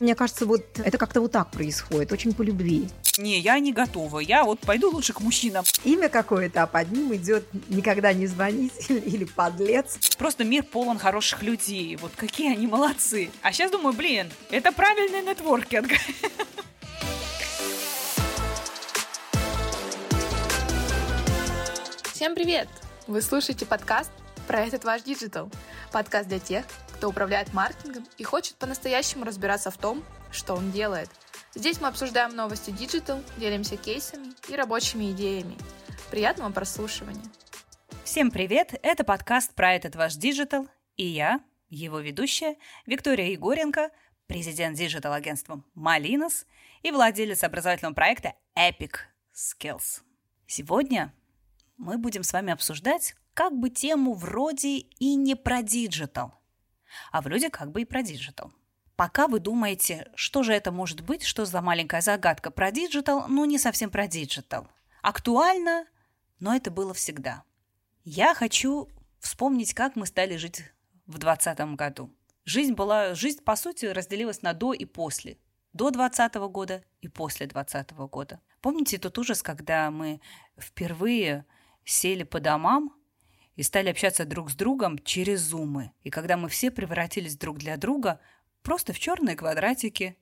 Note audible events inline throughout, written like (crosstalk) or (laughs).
Мне кажется, вот это как-то вот так происходит, очень по любви. Не, я не готова. Я вот пойду лучше к мужчинам. Имя какое-то, а под ним идет никогда не звонить (laughs) или подлец. Просто мир полон хороших людей. Вот какие они молодцы. А сейчас думаю, блин, это правильный нетворкинг. Всем привет! Вы слушаете подкаст про этот ваш digital. Подкаст для тех, кто управляет маркетингом и хочет по-настоящему разбираться в том, что он делает. Здесь мы обсуждаем новости digital, делимся кейсами и рабочими идеями. Приятного прослушивания! Всем привет! Это подкаст про этот ваш digital, и я, его ведущая, Виктория Егоренко, президент digital-агентства Malinas и владелец образовательного проекта Epic Skills. Сегодня мы будем с вами обсуждать как бы тему вроде и не про digital, а вроде как бы и про digital. Пока вы думаете, что же это может быть, что за маленькая загадка про digital, ну не совсем про digital. Актуально, но это было всегда. Я хочу вспомнить, как мы стали жить в 2020 году. Жизнь была, жизнь по сути разделилась на до и после. До 2020 года и после 2020 года. Помните тот ужас, когда мы впервые сели по домам и стали общаться друг с другом через зумы. И когда мы все превратились друг для друга просто в черные квадратики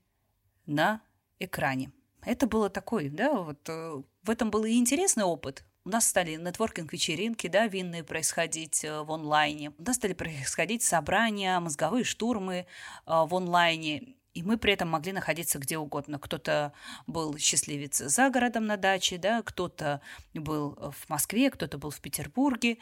на экране. Это было такой, да, вот э, в этом был и интересный опыт. У нас стали нетворкинг-вечеринки, да, винные происходить э, в онлайне. У нас стали происходить собрания, мозговые штурмы э, в онлайне. И мы при этом могли находиться где угодно. Кто-то был счастливец за городом на даче, да, кто-то был в Москве, кто-то был в Петербурге.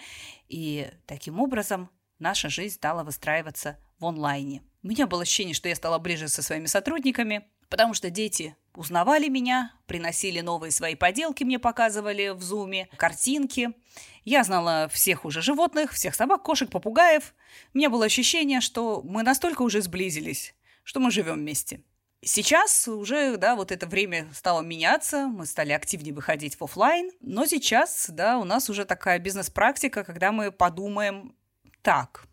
И таким образом наша жизнь стала выстраиваться в онлайне. У меня было ощущение, что я стала ближе со своими сотрудниками, потому что дети узнавали меня, приносили новые свои поделки, мне показывали в зуме, картинки. Я знала всех уже животных, всех собак, кошек, попугаев. У меня было ощущение, что мы настолько уже сблизились, что мы живем вместе. Сейчас уже, да, вот это время стало меняться, мы стали активнее выходить в офлайн, но сейчас, да, у нас уже такая бизнес-практика, когда мы подумаем, так,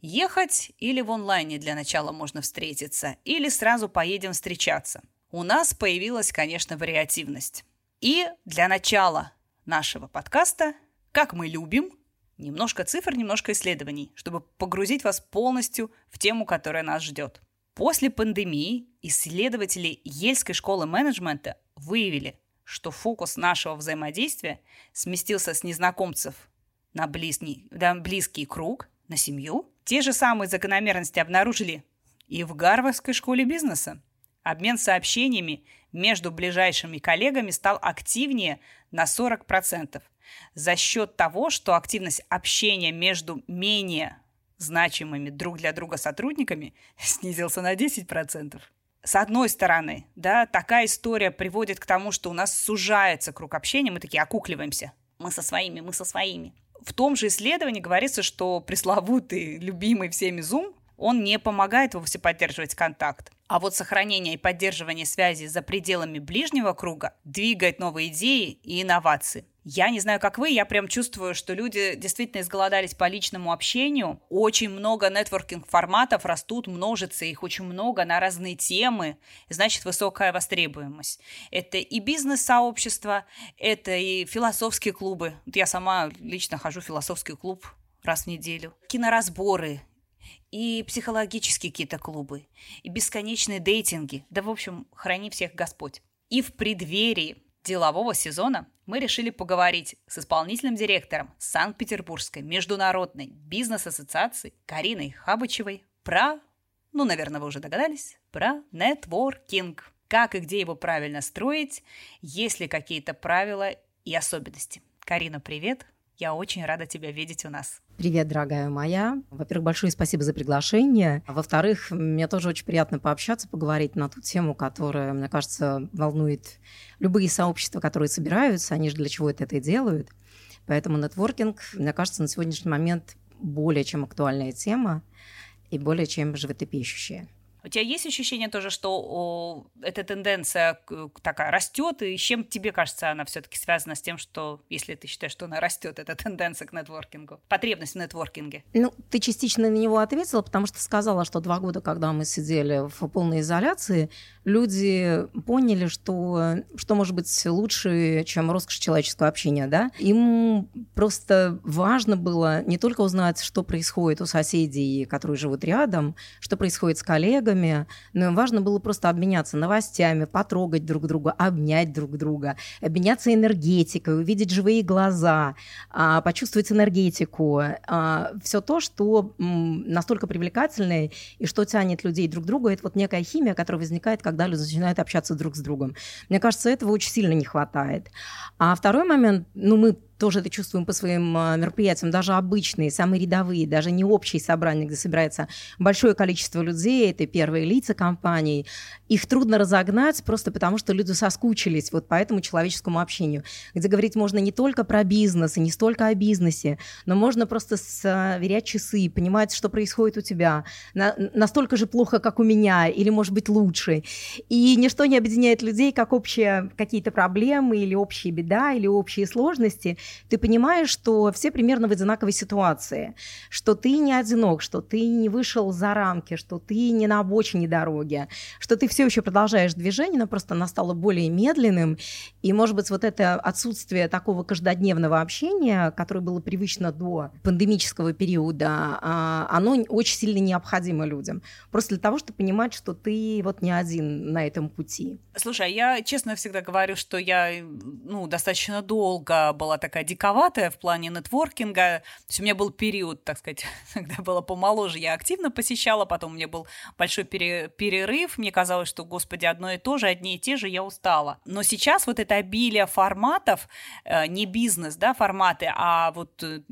ехать или в онлайне для начала можно встретиться, или сразу поедем встречаться. У нас появилась, конечно, вариативность. И для начала нашего подкаста, как мы любим, Немножко цифр, немножко исследований, чтобы погрузить вас полностью в тему, которая нас ждет. После пандемии исследователи Ельской школы менеджмента выявили, что фокус нашего взаимодействия сместился с незнакомцев на близкий, на близкий круг, на семью. Те же самые закономерности обнаружили и в Гарвардской школе бизнеса. Обмен сообщениями между ближайшими коллегами стал активнее на 40% за счет того, что активность общения между менее значимыми друг для друга сотрудниками (laughs) снизился на 10%. С одной стороны, да, такая история приводит к тому, что у нас сужается круг общения, мы такие окукливаемся. Мы со своими, мы со своими. В том же исследовании говорится, что пресловутый, любимый всеми Zoom, он не помогает вовсе поддерживать контакт. А вот сохранение и поддерживание связи за пределами ближнего круга двигает новые идеи и инновации. Я не знаю, как вы, я прям чувствую, что люди действительно изголодались по личному общению. Очень много нетворкинг-форматов растут, множится, их очень много на разные темы. Значит, высокая востребуемость. Это и бизнес-сообщество, это и философские клубы. Вот я сама лично хожу в философский клуб раз в неделю. Киноразборы, и психологические какие-то клубы, и бесконечные дейтинги. Да, в общем, храни всех Господь. И в преддверии делового сезона мы решили поговорить с исполнительным директором Санкт-Петербургской международной бизнес-ассоциации Кариной Хабычевой про, ну, наверное, вы уже догадались, про нетворкинг. Как и где его правильно строить, есть ли какие-то правила и особенности. Карина, привет! Я очень рада тебя видеть у нас. Привет, дорогая моя. Во-первых, большое спасибо за приглашение. Во-вторых, мне тоже очень приятно пообщаться, поговорить на ту тему, которая, мне кажется, волнует любые сообщества, которые собираются. Они же для чего это, это и делают. Поэтому нетворкинг, мне кажется, на сегодняшний момент более чем актуальная тема и более чем животрепещущая. У тебя есть ощущение тоже, что о, эта тенденция такая растет, и с чем тебе кажется она все-таки связана с тем, что, если ты считаешь, что она растет, эта тенденция к нетворкингу, потребность в нетворкинге? Ну, ты частично на него ответила, потому что сказала, что два года, когда мы сидели в полной изоляции, люди поняли, что что может быть лучше, чем роскошь человеческого общения, да? Им просто важно было не только узнать, что происходит у соседей, которые живут рядом, что происходит с коллегами, но им важно было просто обменяться новостями, потрогать друг друга, обнять друг друга, обменяться энергетикой, увидеть живые глаза, а, почувствовать энергетику. А, Все то, что настолько привлекательное и что тянет людей друг к другу, это вот некая химия, которая возникает, когда люди начинают общаться друг с другом. Мне кажется, этого очень сильно не хватает. А второй момент, ну, мы тоже это чувствуем по своим а, мероприятиям, даже обычные, самые рядовые, даже не общие собрания, где собирается большое количество людей, это первые лица компаний, их трудно разогнать просто потому, что люди соскучились вот по этому человеческому общению, где говорить можно не только про бизнес и не столько о бизнесе, но можно просто сверять часы, понимать, что происходит у тебя, на, настолько же плохо, как у меня, или, может быть, лучше. И ничто не объединяет людей, как общие какие-то проблемы или общие беда, или общие сложности – ты понимаешь, что все примерно в одинаковой ситуации, что ты не одинок, что ты не вышел за рамки, что ты не на обочине дороги, что ты все еще продолжаешь движение, но просто оно стало более медленным, и, может быть, вот это отсутствие такого каждодневного общения, которое было привычно до пандемического периода, а, оно очень сильно необходимо людям. Просто для того, чтобы понимать, что ты вот не один на этом пути. Слушай, а я честно всегда говорю, что я ну, достаточно долго была такая такая диковатая в плане нетворкинга. То есть у меня был период, так сказать, (laughs) когда было помоложе, я активно посещала, потом у меня был большой пере перерыв, мне казалось, что, господи, одно и то же, одни и те же, я устала. Но сейчас вот это обилие форматов, э, не бизнес, да, форматы, а вот э,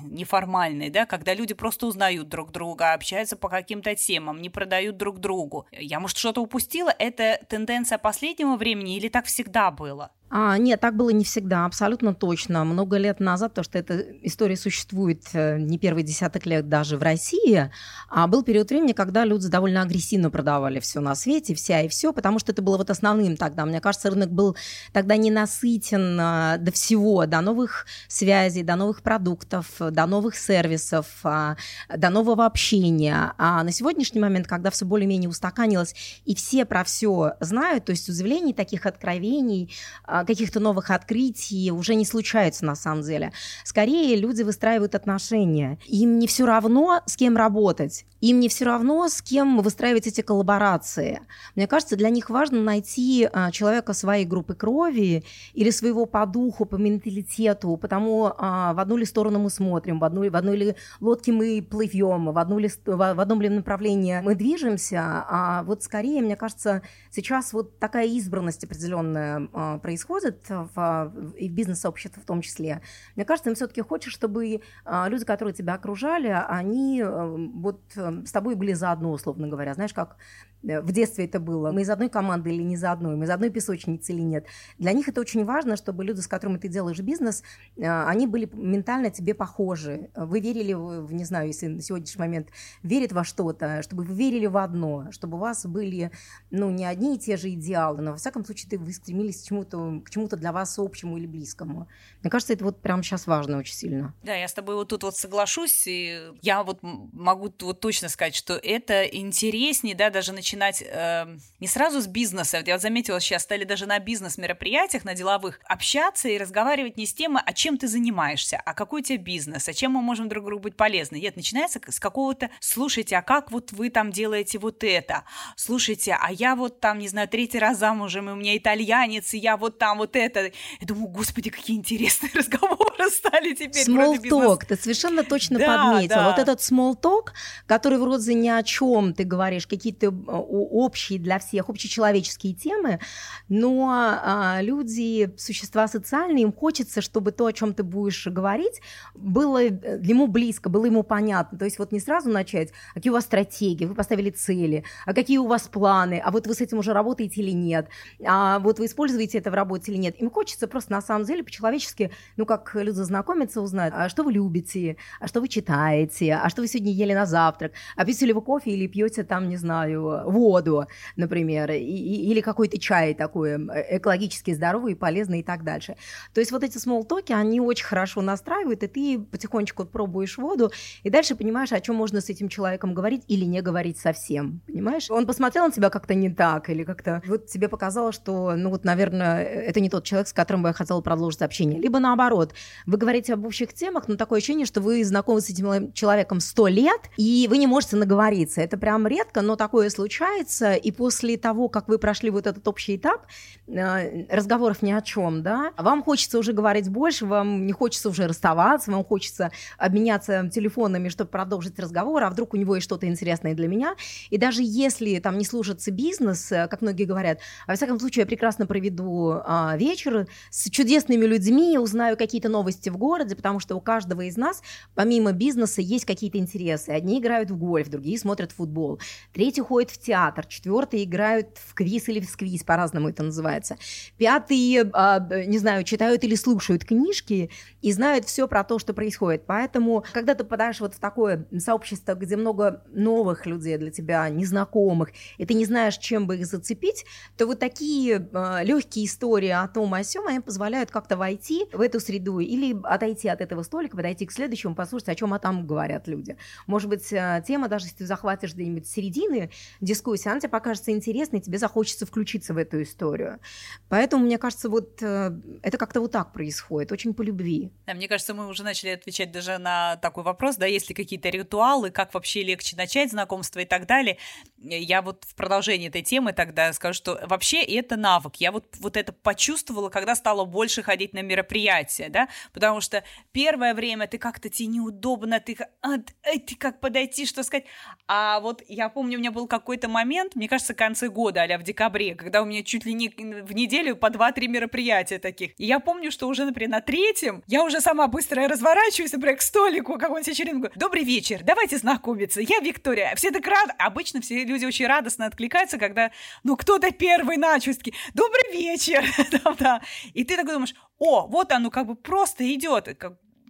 неформальные, да, когда люди просто узнают друг друга, общаются по каким-то темам, не продают друг другу. Я, может, что-то упустила? Это тенденция последнего времени или так всегда было? А, нет, так было не всегда, абсолютно точно. Много лет назад, то что эта история существует э, не первый десяток лет даже в России, а был период времени, когда люди довольно агрессивно продавали все на свете, вся и все, потому что это было вот основным тогда. Мне кажется, рынок был тогда не насытен а, до всего, до новых связей, до новых продуктов, до новых сервисов, а, до нового общения. А на сегодняшний момент, когда все более-менее устаканилось, и все про все знают, то есть удивлений, таких откровений, а, каких-то новых открытий уже не случается на самом деле. Скорее люди выстраивают отношения. Им не все равно, с кем работать. Им не все равно, с кем выстраивать эти коллаборации. Мне кажется, для них важно найти а, человека своей группы крови или своего по духу, по менталитету, потому а, в одну ли сторону мы смотрим, в одну, в одну ли лодке мы плывем, в, одну ли, в одном ли направлении мы движемся. А вот скорее, мне кажется, сейчас вот такая избранность определенная а, происходит в, в бизнес-сообществе в том числе. Мне кажется, им все-таки хочется, чтобы люди, которые тебя окружали, они вот с тобой были заодно, условно говоря. Знаешь, как в детстве это было, мы из одной команды или не из одной, мы из одной песочницы или нет. Для них это очень важно, чтобы люди, с которыми ты делаешь бизнес, э, они были ментально тебе похожи. Вы верили, в, не знаю, если на сегодняшний момент верят во что-то, чтобы вы верили в одно, чтобы у вас были, ну, не одни и те же идеалы, но, во всяком случае, вы стремились к чему-то, к чему-то для вас общему или близкому. Мне кажется, это вот прямо сейчас важно очень сильно. Да, я с тобой вот тут вот соглашусь, и я вот могу вот точно сказать, что это интереснее, да, даже начинать начинать э, не сразу с бизнеса. Я вот заметила, сейчас стали даже на бизнес-мероприятиях, на деловых, общаться и разговаривать не с тем, а чем ты занимаешься, а какой у тебя бизнес, а чем мы можем друг другу быть полезны. Нет, начинается с какого-то, слушайте, а как вот вы там делаете вот это? Слушайте, а я вот там, не знаю, третий раз замужем, и у меня итальянец, и я вот там вот это. Я думаю, господи, какие интересные (laughs) разговоры стали теперь. Small talk, ты совершенно точно да, подметила. Да. Вот этот small talk, который вроде ни о чем ты говоришь, какие-то общие для всех, общечеловеческие темы, но а, люди, существа социальные, им хочется, чтобы то, о чем ты будешь говорить, было э, ему близко, было ему понятно. То есть вот не сразу начать, а какие у вас стратегии, вы поставили цели, а какие у вас планы, а вот вы с этим уже работаете или нет, а вот вы используете это в работе или нет. Им хочется просто на самом деле по-человечески, ну как люди знакомятся, узнать, а что вы любите, а что вы читаете, а что вы сегодня ели на завтрак, а пьете ли вы кофе или пьете там, не знаю, воду, например, и, или какой-то чай такой экологически здоровый, полезный и так дальше. То есть вот эти смолтоки, они очень хорошо настраивают, и ты потихонечку пробуешь воду, и дальше понимаешь, о чем можно с этим человеком говорить или не говорить совсем, понимаешь? Он посмотрел на тебя как-то не так, или как-то вот тебе показалось, что, ну вот, наверное, это не тот человек, с которым бы я хотела продолжить общение. Либо наоборот, вы говорите об общих темах, но такое ощущение, что вы знакомы с этим человеком сто лет, и вы не можете наговориться. Это прям редко, но такое случается, и после того, как вы прошли вот этот общий этап, э, разговоров ни о чем, да, вам хочется уже говорить больше, вам не хочется уже расставаться, вам хочется обменяться телефонами, чтобы продолжить разговор, а вдруг у него есть что-то интересное для меня. И даже если там не служится бизнес, э, как многие говорят, а во всяком случае я прекрасно проведу а, вечер с чудесными людьми, узнаю какие-то новости в городе, потому что у каждого из нас, помимо бизнеса, есть какие-то интересы. Одни играют в гольф, другие смотрят футбол, третьи ходят в театр, четвертые играют в квиз или в сквиз, по-разному это называется. Пятые, а, не знаю, читают или слушают книжки и знают все про то, что происходит. Поэтому, когда ты попадаешь вот в такое сообщество, где много новых людей для тебя, незнакомых, и ты не знаешь, чем бы их зацепить, то вот такие а, легкие истории о том, о сём, они позволяют как-то войти в эту среду или отойти от этого столика, подойти к следующему, послушать, о чем там говорят люди. Может быть, э, тема, даже если ты захватишь где-нибудь середины дискуссии, она тебе покажется интересной, тебе захочется включиться в эту историю. Поэтому, мне кажется, вот э, это как-то вот так происходит, очень по любви. Да, мне кажется, мы уже начали отвечать даже на такой вопрос, да, есть ли какие-то ритуалы, как вообще легче начать знакомство и так далее. Я вот в продолжении этой темы тогда скажу, что вообще это навык. Я вот, вот это почувствовала, когда стала больше ходить на мероприятия, да, потому что первое время ты как-то тебе неудобно, ты, а, ты как подойти, что сказать. А вот я помню, у меня был какой-то момент, мне кажется, в конце года, а в декабре, когда у меня чуть ли не в неделю по 2-3 мероприятия таких. И я помню, что уже, например, на третьем я уже сама быстро разворачиваюсь, например, к столику какой-нибудь вечеринку. Добрый вечер, давайте знакомиться. Я Виктория. Все так рады. Обычно все люди очень радостно откликаются, когда, ну, кто-то первый начал. Добрый вечер. (laughs) И ты такой думаешь, о, вот оно как бы просто идет.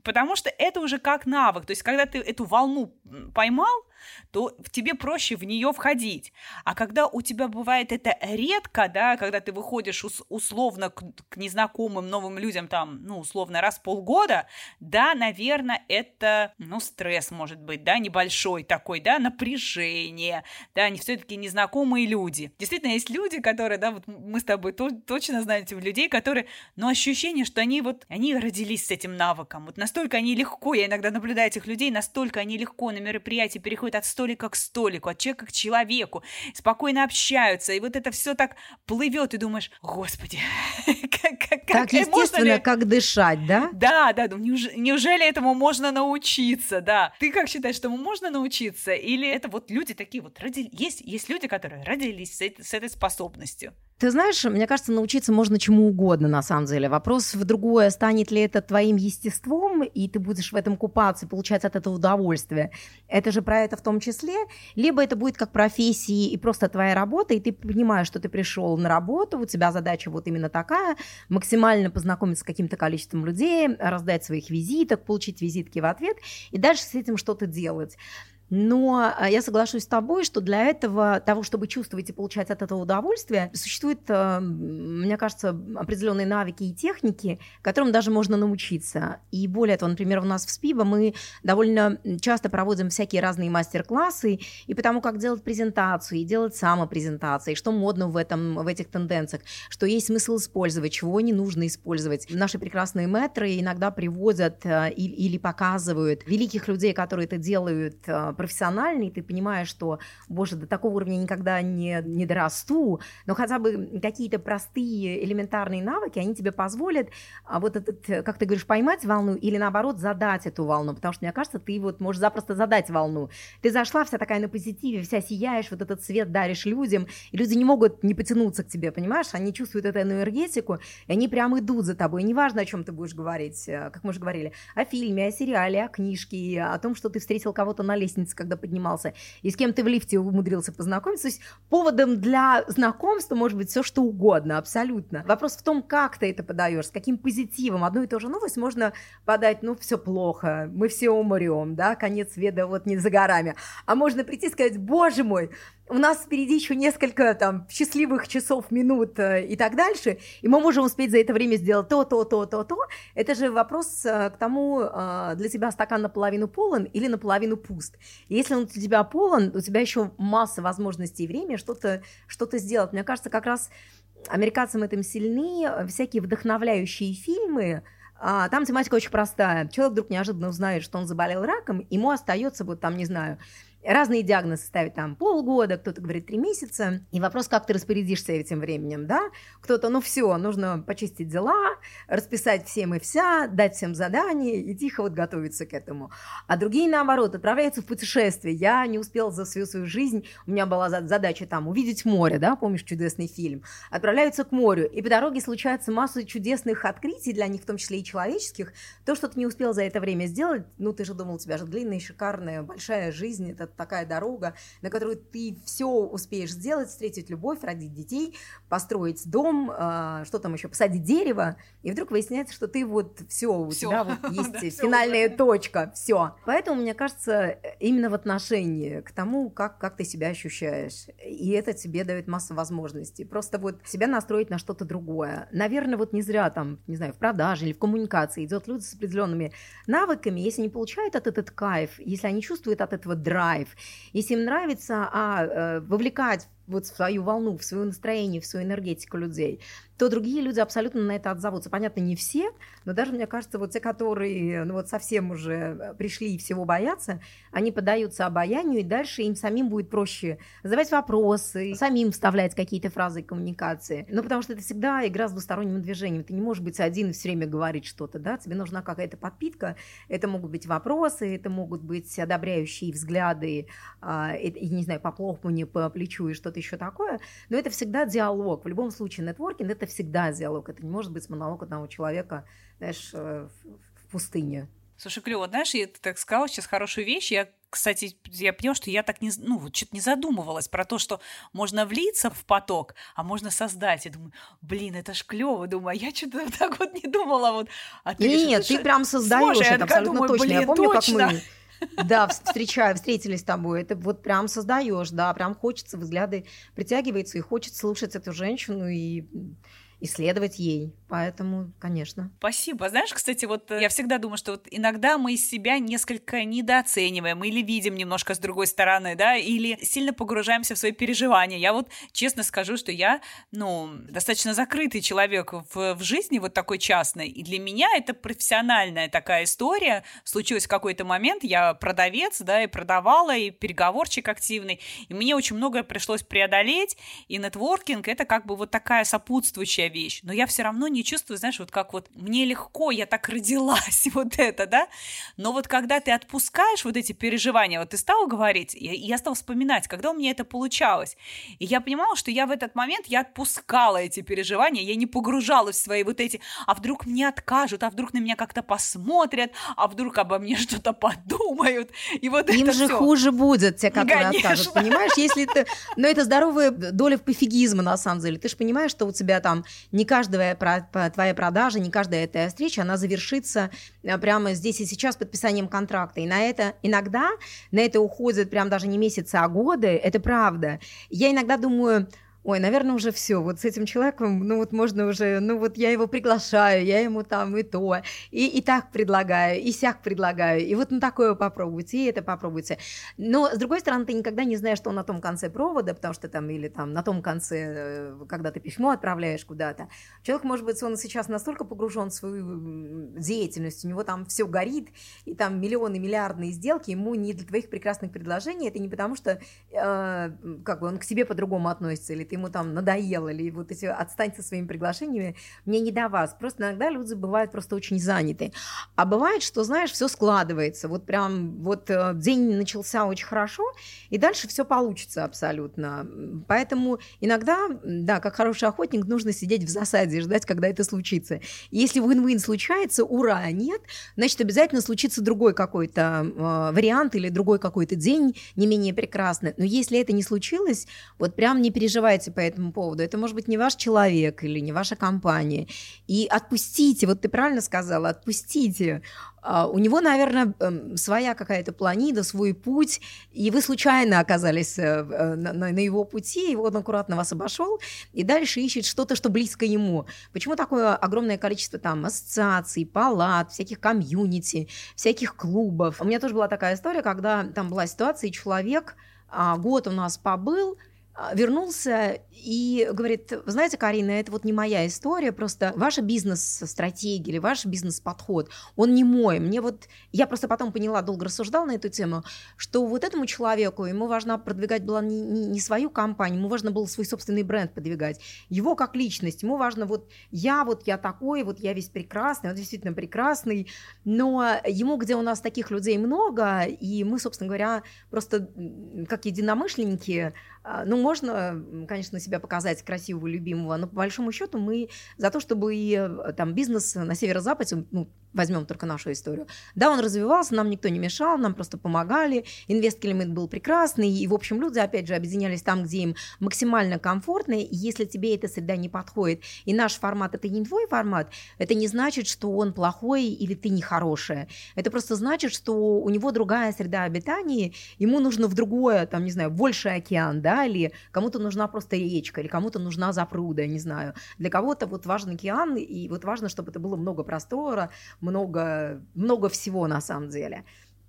Потому что это уже как навык. То есть, когда ты эту волну поймал, то тебе проще в нее входить. А когда у тебя бывает это редко, да, когда ты выходишь ус- условно к, к незнакомым новым людям там, ну, условно, раз в полгода, да, наверное, это, ну, стресс может быть, да, небольшой такой, да, напряжение, да, не все-таки незнакомые люди. Действительно, есть люди, которые, да, вот мы с тобой то- точно знаем людей, которые, ну, ощущение, что они вот, они родились с этим навыком, вот настолько они легко, я иногда наблюдаю этих людей, настолько они легко на мероприятии переходят от столика к столику, от человека к человеку, спокойно общаются, и вот это все так плывет, и думаешь, господи, (laughs) как, как, так естественно, ли... как дышать, да? Да, да, неужели, неужели этому можно научиться, да? Ты как считаешь, что ему можно научиться, или это вот люди такие вот родились, есть, есть люди, которые родились с, этой, с этой способностью? Ты знаешь, мне кажется, научиться можно чему угодно, на самом деле. Вопрос в другое, станет ли это твоим естеством, и ты будешь в этом купаться, получать от этого удовольствие. Это же про это в том числе. Либо это будет как профессии и просто твоя работа, и ты понимаешь, что ты пришел на работу, у тебя задача вот именно такая, максимально познакомиться с каким-то количеством людей, раздать своих визиток, получить визитки в ответ, и дальше с этим что-то делать. Но а, я соглашусь с тобой, что для этого, того, чтобы чувствовать и получать от этого удовольствие, существуют, а, мне кажется, определенные навыки и техники, которым даже можно научиться. И более того, например, у нас в СПИБа мы довольно часто проводим всякие разные мастер-классы, и потому как делать презентацию, и делать самопрезентации, что модно в, этом, в этих тенденциях, что есть смысл использовать, чего не нужно использовать. Наши прекрасные метры иногда приводят а, или показывают великих людей, которые это делают профессиональный, ты понимаешь, что, боже, до такого уровня никогда не, не дорасту, но хотя бы какие-то простые элементарные навыки, они тебе позволят а вот этот, как ты говоришь, поймать волну или наоборот задать эту волну, потому что, мне кажется, ты вот можешь запросто задать волну. Ты зашла вся такая на позитиве, вся сияешь, вот этот свет даришь людям, и люди не могут не потянуться к тебе, понимаешь? Они чувствуют эту энергетику, и они прям идут за тобой. неважно, о чем ты будешь говорить, э, как мы уже говорили, о фильме, о сериале, о книжке, о том, что ты встретил кого-то на лестнице лестнице, когда поднимался, и с кем ты в лифте умудрился познакомиться. То есть поводом для знакомства может быть все что угодно, абсолютно. Вопрос в том, как ты это подаешь, с каким позитивом. Одну и ту же новость можно подать, ну, все плохо, мы все умрем, да, конец света вот не за горами. А можно прийти и сказать, боже мой, у нас впереди еще несколько там счастливых часов, минут э, и так дальше, и мы можем успеть за это время сделать то, то, то, то, то. Это же вопрос э, к тому, э, для тебя стакан наполовину полон или наполовину пуст. И если он у тебя полон, у тебя еще масса возможностей и времени что-то что сделать. Мне кажется, как раз американцам этим сильны всякие вдохновляющие фильмы, а, там тематика очень простая. Человек вдруг неожиданно узнает, что он заболел раком, ему остается вот там, не знаю, Разные диагнозы ставят там полгода, кто-то говорит три месяца. И вопрос, как ты распорядишься этим временем, да? Кто-то, ну все, нужно почистить дела, расписать всем и вся, дать всем задания и тихо вот готовиться к этому. А другие, наоборот, отправляются в путешествие. Я не успел за всю свою жизнь, у меня была задача там увидеть море, да, помнишь чудесный фильм? Отправляются к морю, и по дороге случается масса чудесных открытий для них, в том числе и человеческих. То, что ты не успел за это время сделать, ну ты же думал, у тебя же длинная, шикарная, большая жизнь, это такая дорога, на которую ты все успеешь сделать, встретить любовь, родить детей, построить дом, э, что там еще, посадить дерево, и вдруг выясняется, что ты вот все, у всё. тебя вот (laughs) есть финальная точка, все. Поэтому, мне кажется, именно в отношении к тому, как, как ты себя ощущаешь, и это тебе дает массу возможностей. Просто вот себя настроить на что-то другое. Наверное, вот не зря там, не знаю, в продаже или в коммуникации идет люди с определенными навыками, если они получают от этот кайф, если они чувствуют от этого драйв, драйв. Если им нравится а, э, вовлекать вот в свою волну, в свое настроение, в свою энергетику людей, то другие люди абсолютно на это отзовутся. Понятно, не все, но даже, мне кажется, вот те, которые ну, вот совсем уже пришли и всего боятся, они поддаются обаянию, и дальше им самим будет проще задавать вопросы, самим вставлять какие-то фразы коммуникации. Ну, потому что это всегда игра с двусторонним движением. Ты не можешь быть один и все время говорить что-то, да, тебе нужна какая-то подпитка. Это могут быть вопросы, это могут быть одобряющие взгляды, э, и, не знаю, поплохмание по плечу и что-то еще такое. Но это всегда диалог. В любом случае, нетворкинг – это всегда диалог. Это не может быть монолог одного человека, знаешь, э, в пустыне. Слушай, клево, знаешь, я так сказала сейчас хорошую вещь. Я, кстати, я поняла, что я так не, ну, вот что-то не задумывалась про то, что можно влиться в поток, а можно создать. Я думаю, блин, это ж клево. Думаю, а я что-то (laughs) так вот не думала. Вот. А ты Нет, говоришь, ты прям создаешь это абсолютно думаю, точно. Блин, я помню, точно. как мы да, встречаю, встретились с тобой. Это вот прям создаешь, да, прям хочется, взгляды притягиваются, и хочется слушать эту женщину и исследовать ей. Поэтому, конечно. Спасибо. Знаешь, кстати, вот э, я всегда думаю, что вот иногда мы себя несколько недооцениваем или видим немножко с другой стороны, да, или сильно погружаемся в свои переживания. Я вот честно скажу, что я, ну, достаточно закрытый человек в, в жизни, вот такой частной, и для меня это профессиональная такая история. Случилось в какой-то момент, я продавец, да, и продавала, и переговорчик активный, и мне очень многое пришлось преодолеть, и нетворкинг — это как бы вот такая сопутствующая вещь. Но я все равно не чувствую, знаешь, вот как вот мне легко, я так родилась, (laughs) вот это, да, но вот когда ты отпускаешь вот эти переживания, вот ты стал говорить, я, я стал вспоминать, когда у меня это получалось, и я понимала, что я в этот момент, я отпускала эти переживания, я не погружалась в свои вот эти, а вдруг мне откажут, а вдруг на меня как-то посмотрят, а вдруг обо мне (laughs) что-то подумают, и вот Им это же всё. хуже будет, те, которые Конечно. откажут, понимаешь, если ты, но это здоровая доля пофигизма, на самом деле, ты же понимаешь, что у тебя там не каждая твоя продажа, не каждая эта встреча, она завершится э, прямо здесь и сейчас подписанием контракта. И на это иногда на это уходят прям даже не месяцы, а годы. Это правда. Я иногда думаю, ой, наверное, уже все, вот с этим человеком, ну вот можно уже, ну вот я его приглашаю, я ему там и то, и, и так предлагаю, и сяк предлагаю, и вот на такое попробуйте, и это попробуйте. Но, с другой стороны, ты никогда не знаешь, что на том конце провода, потому что там, или там на том конце, э, когда ты письмо отправляешь куда-то, человек, может быть, он сейчас настолько погружен в свою деятельность, у него там все горит, и там миллионы, миллиардные сделки, ему не для твоих прекрасных предложений, это не потому, что э, как бы он к себе по-другому относится, или ты ему там надоел, или вот эти отстаньте своими приглашениями, мне не до вас. Просто иногда люди бывают просто очень заняты. А бывает, что, знаешь, все складывается. Вот прям вот э, день начался очень хорошо, и дальше все получится абсолютно. Поэтому иногда, да, как хороший охотник, нужно сидеть в засаде и ждать, когда это случится. Если win-win случается, ура, нет, значит, обязательно случится другой какой-то э, вариант или другой какой-то день не менее прекрасный. Но если это не случилось, вот прям не переживайте по этому поводу. Это может быть не ваш человек или не ваша компания. И отпустите, вот ты правильно сказала, отпустите. А, у него, наверное, эм, своя какая-то планида, свой путь, и вы случайно оказались э, э, на, его пути, и он аккуратно вас обошел, и дальше ищет что-то, что близко ему. Почему такое огромное количество там ассоциаций, палат, всяких комьюнити, всяких клубов? У меня тоже была такая история, когда там была ситуация, и человек а, год у нас побыл, вернулся и говорит, вы знаете, Карина, это вот не моя история, просто ваша бизнес-стратегия или ваш бизнес-подход, он не мой. Мне вот, я просто потом поняла, долго рассуждала на эту тему, что вот этому человеку, ему важно продвигать была не, не, не свою компанию, ему важно было свой собственный бренд продвигать, его как личность, ему важно вот я, вот я такой, вот я весь прекрасный, он действительно прекрасный, но ему, где у нас таких людей много, и мы, собственно говоря, просто как единомышленники, а, ну, можно, конечно, себя показать красивого, любимого, но по большому счету мы за то, чтобы и, э, там бизнес на северо-западе, ну, возьмем только нашу историю. Да, он развивался, нам никто не мешал, нам просто помогали, инвест-климат был прекрасный, и, в общем, люди, опять же, объединялись там, где им максимально комфортно, и если тебе эта среда не подходит, и наш формат – это не твой формат, это не значит, что он плохой или ты нехорошая. Это просто значит, что у него другая среда обитания, ему нужно в другое, там, не знаю, больше океан, да, или кому-то нужна просто речка, или кому-то нужна запруда, я не знаю. Для кого-то вот важен океан, и вот важно, чтобы это было много простора, много, много всего на самом деле.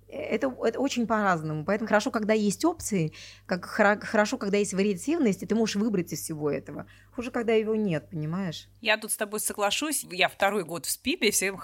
Это, это очень по-разному. Поэтому хорошо, когда есть опции, как хорошо, когда есть вариативность, и ты можешь выбрать из всего этого. Хуже, когда его нет, понимаешь? Я тут с тобой соглашусь. Я второй год в СПИБе, всем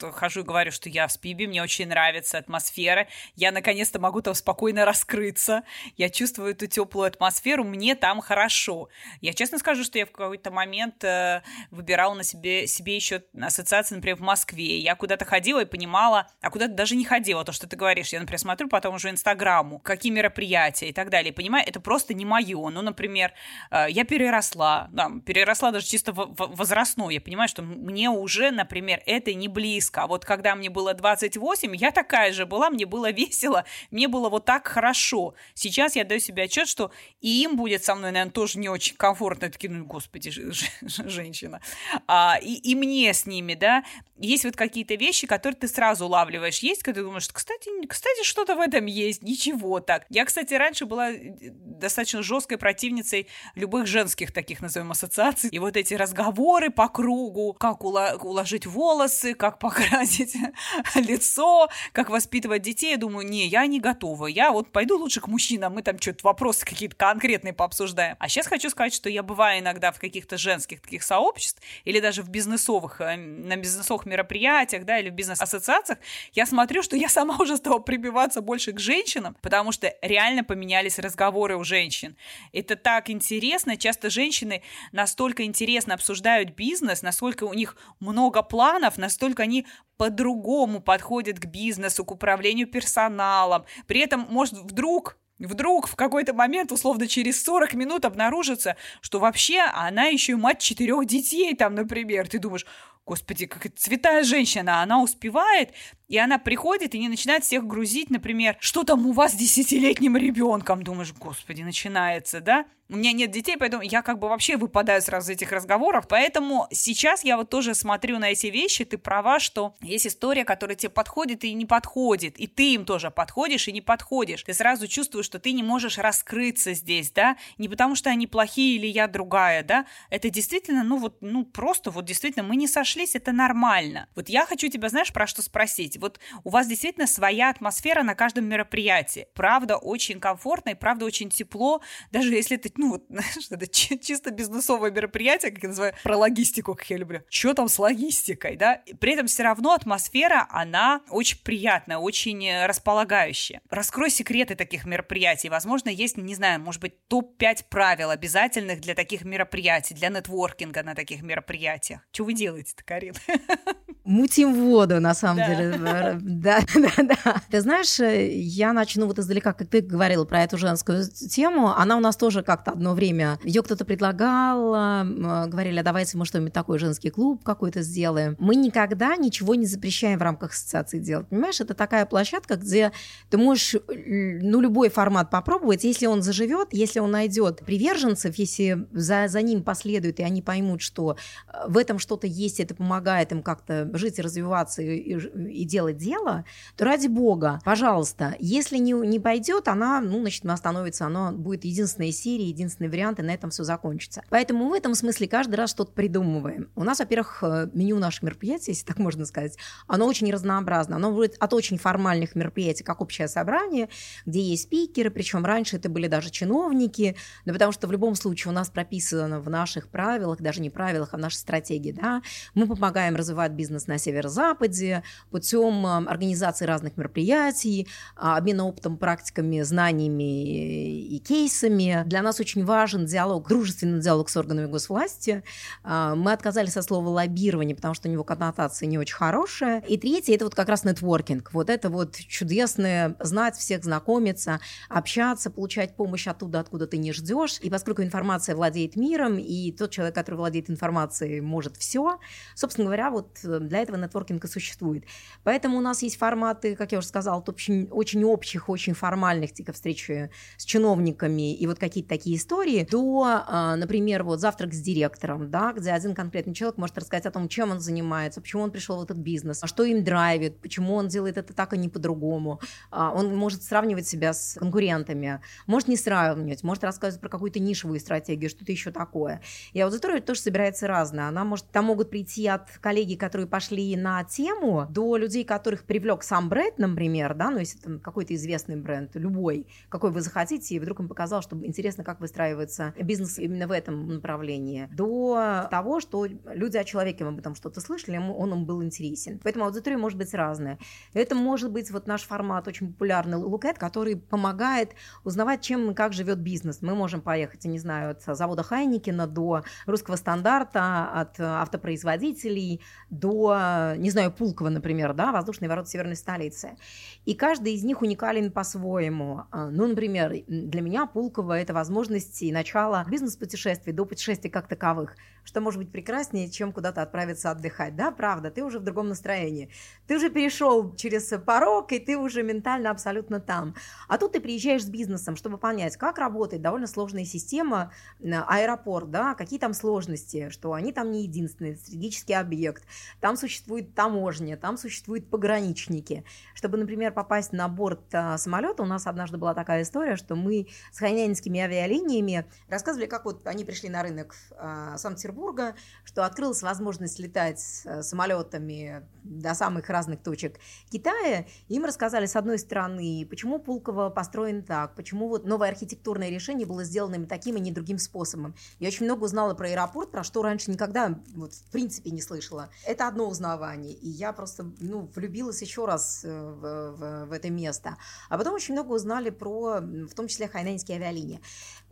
хожу и говорю, что я в СПИБе, мне очень нравится атмосфера. Я наконец-то могу там спокойно раскрыться. Я чувствую эту теплую атмосферу, мне там хорошо. Я честно скажу, что я в какой-то момент э, выбирала на себе, себе еще ассоциации, например, в Москве. Я куда-то ходила и понимала, а куда-то даже не ходила, то, что ты говоришь. Я, например, смотрю потом уже Инстаграму, какие мероприятия и так далее. Понимаю, это просто не мое. Ну, например, э, я переросла переросла, да, переросла даже чисто возрастную. Я понимаю, что мне уже, например, это не близко. А вот когда мне было 28, я такая же была, мне было (laughs) весело, мне было вот так хорошо. Сейчас я даю себе отчет, что и им будет со мной, наверное, тоже не очень комфортно. Я такие, ну, господи, женщина. А, и, и мне с ними, да. Есть вот какие-то вещи, которые ты сразу улавливаешь. Есть, когда ты думаешь, кстати, кстати, что-то в этом есть, ничего так. Я, кстати, раньше была э, достаточно жесткой противницей любых женских таких таких, назовем, ассоциаций. И вот эти разговоры по кругу, как уложить волосы, как покрасить (laughs) лицо, как воспитывать детей. Я думаю, не, я не готова. Я вот пойду лучше к мужчинам, мы там что-то вопросы какие-то конкретные пообсуждаем. А сейчас хочу сказать, что я бываю иногда в каких-то женских таких сообществ или даже в бизнесовых, э, на бизнесовых мероприятиях, да, или в бизнес-ассоциациях, я смотрю, что я сама уже стала прибиваться больше к женщинам, потому что реально поменялись разговоры у женщин. Это так интересно. Часто женщины женщины настолько интересно обсуждают бизнес, насколько у них много планов, настолько они по-другому подходят к бизнесу, к управлению персоналом. При этом, может, вдруг Вдруг в какой-то момент, условно, через 40 минут обнаружится, что вообще она еще и мать четырех детей там, например. Ты думаешь, господи, как святая женщина, она успевает, и она приходит и не начинает всех грузить, например, что там у вас с десятилетним ребенком, думаешь, господи, начинается, да? У меня нет детей, поэтому я как бы вообще выпадаю сразу из этих разговоров. Поэтому сейчас я вот тоже смотрю на эти вещи. Ты права, что есть история, которая тебе подходит и не подходит. И ты им тоже подходишь и не подходишь. Ты сразу чувствуешь, что ты не можешь раскрыться здесь, да? Не потому что они плохие или я другая, да? Это действительно, ну вот, ну просто вот действительно мы не сошлись, это нормально. Вот я хочу тебя, знаешь, про что спросить Вот у вас действительно своя атмосфера на каждом мероприятии. Правда, очень комфортно и правда очень тепло, даже если это, ну, вот, (laughs) знаешь, это чисто бизнесовое мероприятие, как я называю, про логистику, как я люблю. Что там с логистикой, да? При этом все равно атмосфера, она очень приятная, очень э, располагающая. Раскрой секреты таких мероприятий. Возможно, есть, не знаю, может быть, топ-5 правил обязательных для таких мероприятий, для нетворкинга на таких мероприятиях. Что вы делаете-то, Карин? (laughs) Мутим воду, на самом да. деле. Да, (laughs) да, да. Ты знаешь, э, я начну вот издалека, как ты говорила про эту женскую тему. Она у нас тоже как-то одно время, ее кто-то предлагал, э, говорили, а давайте мы что-нибудь такой женский клуб какой-то сделаем. Мы никогда ничего не запрещаем в рамках ассоциации делать. Понимаешь, это такая площадка, где ты можешь, ну, любой формат попробовать, если он заживет, если он найдет приверженцев, если за, за ним последует, и они поймут, что э, в этом что-то есть, это помогает им как-то жить и развиваться и, и делать дело, то ради бога, пожалуйста, если не, не пойдет, она, ну, значит, она становится, она будет единственной серией, единственный вариант, и на этом все закончится. Поэтому в этом смысле каждый раз что-то придумываем. У нас, во-первых, э, меню наших мероприятий, если так можно сказать, оно очень разнообразно. Оно будет от очень формальных мероприятий, как общее собрание, где есть спикеры, причем раньше это были даже чиновники, но потому что в любом случае у нас прописано в наших правилах, даже не правилах, а в нашей стратегии, да, мы помогаем развивать бизнес на северо-западе путем э, организации разных мероприятий, а, обмена опытом, практиками, знаниями и кейсами. Для нас очень важен диалог, дружественный диалог с органами госвласти. А, мы отказались от слова лоббирование, потому что у него коннотация не очень хорошая. И третье – это вот как раз нетворкинг. Вот это вот чудесное знать всех, знакомиться, общаться, получать помощь оттуда, откуда ты не ждешь. И поскольку информация владеет миром, и тот человек, который владеет информацией, может все, собственно говоря, вот для этого нетворкинг и существует. Поэтому у нас есть форматы, как я уже сказала, очень, очень общих, очень формальных, типа встречи с чиновниками и вот какие-то такие истории, до, а, например, вот завтрак с директором, да, где один конкретный человек может рассказать о том, чем он занимается, почему он пришел в этот бизнес, а что им драйвит, почему он делает это так, а не по-другому. А, он может сравнивать себя с конкурентами, может не сравнивать, может рассказывать про какую-то нишевую стратегию, что-то еще такое. И аудитория тоже собирается разная. Она может, там могут прийти от коллеги, которые пошли на тему, до людей, которых привлек сам бренд, например, да, ну если там какой-то известный бренд, любой, какой вы захотите, и вдруг им показал, что интересно, как выстраивается бизнес именно в этом направлении, до того, что люди о человеке об этом что-то слышали, он им был интересен. Поэтому аудитория может быть разная. Это может быть вот наш формат очень популярный Лукет, который помогает узнавать, чем и как живет бизнес. Мы можем поехать, я не знаю, от завода Хайникина до русского стандарта, от автопроизводителей до, не знаю, Пулкова, например, да, воздушные ворота северной столицы. И каждый из них уникален по-своему. А, ну, например, для меня Пулково – это возможности и начало бизнес-путешествий до путешествий как таковых что может быть прекраснее, чем куда-то отправиться отдыхать. Да, правда, ты уже в другом настроении. Ты уже перешел через порог, и ты уже ментально абсолютно там. А тут ты приезжаешь с бизнесом, чтобы понять, как работает довольно сложная система, аэропорт, да, какие там сложности, что они там не единственные, стратегический объект, там существует таможня, там существуют пограничники. Чтобы, например, попасть на борт а, самолета, у нас однажды была такая история, что мы с хайнянскими авиалиниями рассказывали, как вот они пришли на рынок а, Санкт-Петербурга, Петербурга, что открылась возможность летать э, самолетами до самых разных точек Китая. Им рассказали, с одной стороны, почему Пулково построен так, почему вот новое архитектурное решение было сделано таким и не другим способом. Я очень много узнала про аэропорт, про что раньше никогда вот, в принципе не слышала. Это одно узнавание. И я просто ну, влюбилась еще раз э, в, в, в это место. А потом очень много узнали про, в том числе, хайнаньские авиалинии.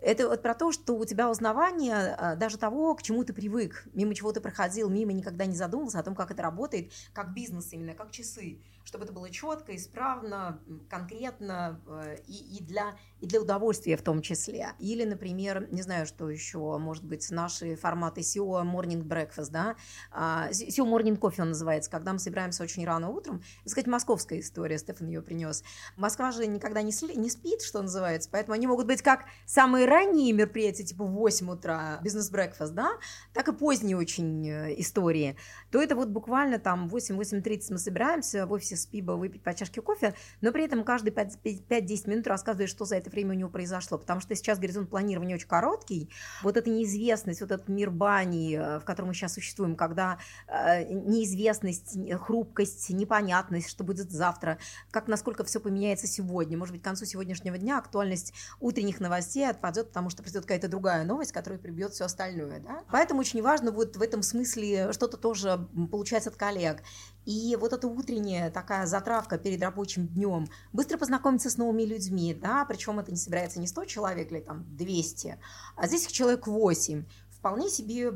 Это вот про то, что у тебя узнавание а, даже того, к чему ты привык, мимо чего ты проходил, мимо никогда не задумывался о том, как это работает, как бизнес именно, как часы чтобы это было четко, исправно, конкретно э, и, и, для, и для удовольствия в том числе. Или, например, не знаю, что еще, может быть, наши форматы SEO Morning Breakfast, да, SEO Morning Coffee он называется, когда мы собираемся очень рано утром, так сказать, московская история, Стефан ее принес. Москва же никогда не, сли, не спит, что называется, поэтому они могут быть как самые ранние мероприятия, типа в 8 утра, бизнес-брекфаст, да, так и поздние очень э, истории. То это вот буквально там 8-8.30 мы собираемся в офисе с пиба выпить по чашке кофе, но при этом каждые 5-10 минут рассказывает, что за это время у него произошло, потому что сейчас горизонт планирования очень короткий, вот эта неизвестность, вот этот мир бани, э, в котором мы сейчас существуем, когда э, неизвестность, хрупкость, непонятность, что будет завтра, как насколько все поменяется сегодня, может быть, к концу сегодняшнего дня актуальность утренних новостей отпадет, потому что придет какая-то другая новость, которая прибьет все остальное, да? Поэтому очень важно вот в этом смысле что-то тоже получать от коллег. И вот эта утренняя такая затравка перед рабочим днем, быстро познакомиться с новыми людьми, да, причем это не собирается не 100 человек или там 200, а здесь их человек 8. Вполне себе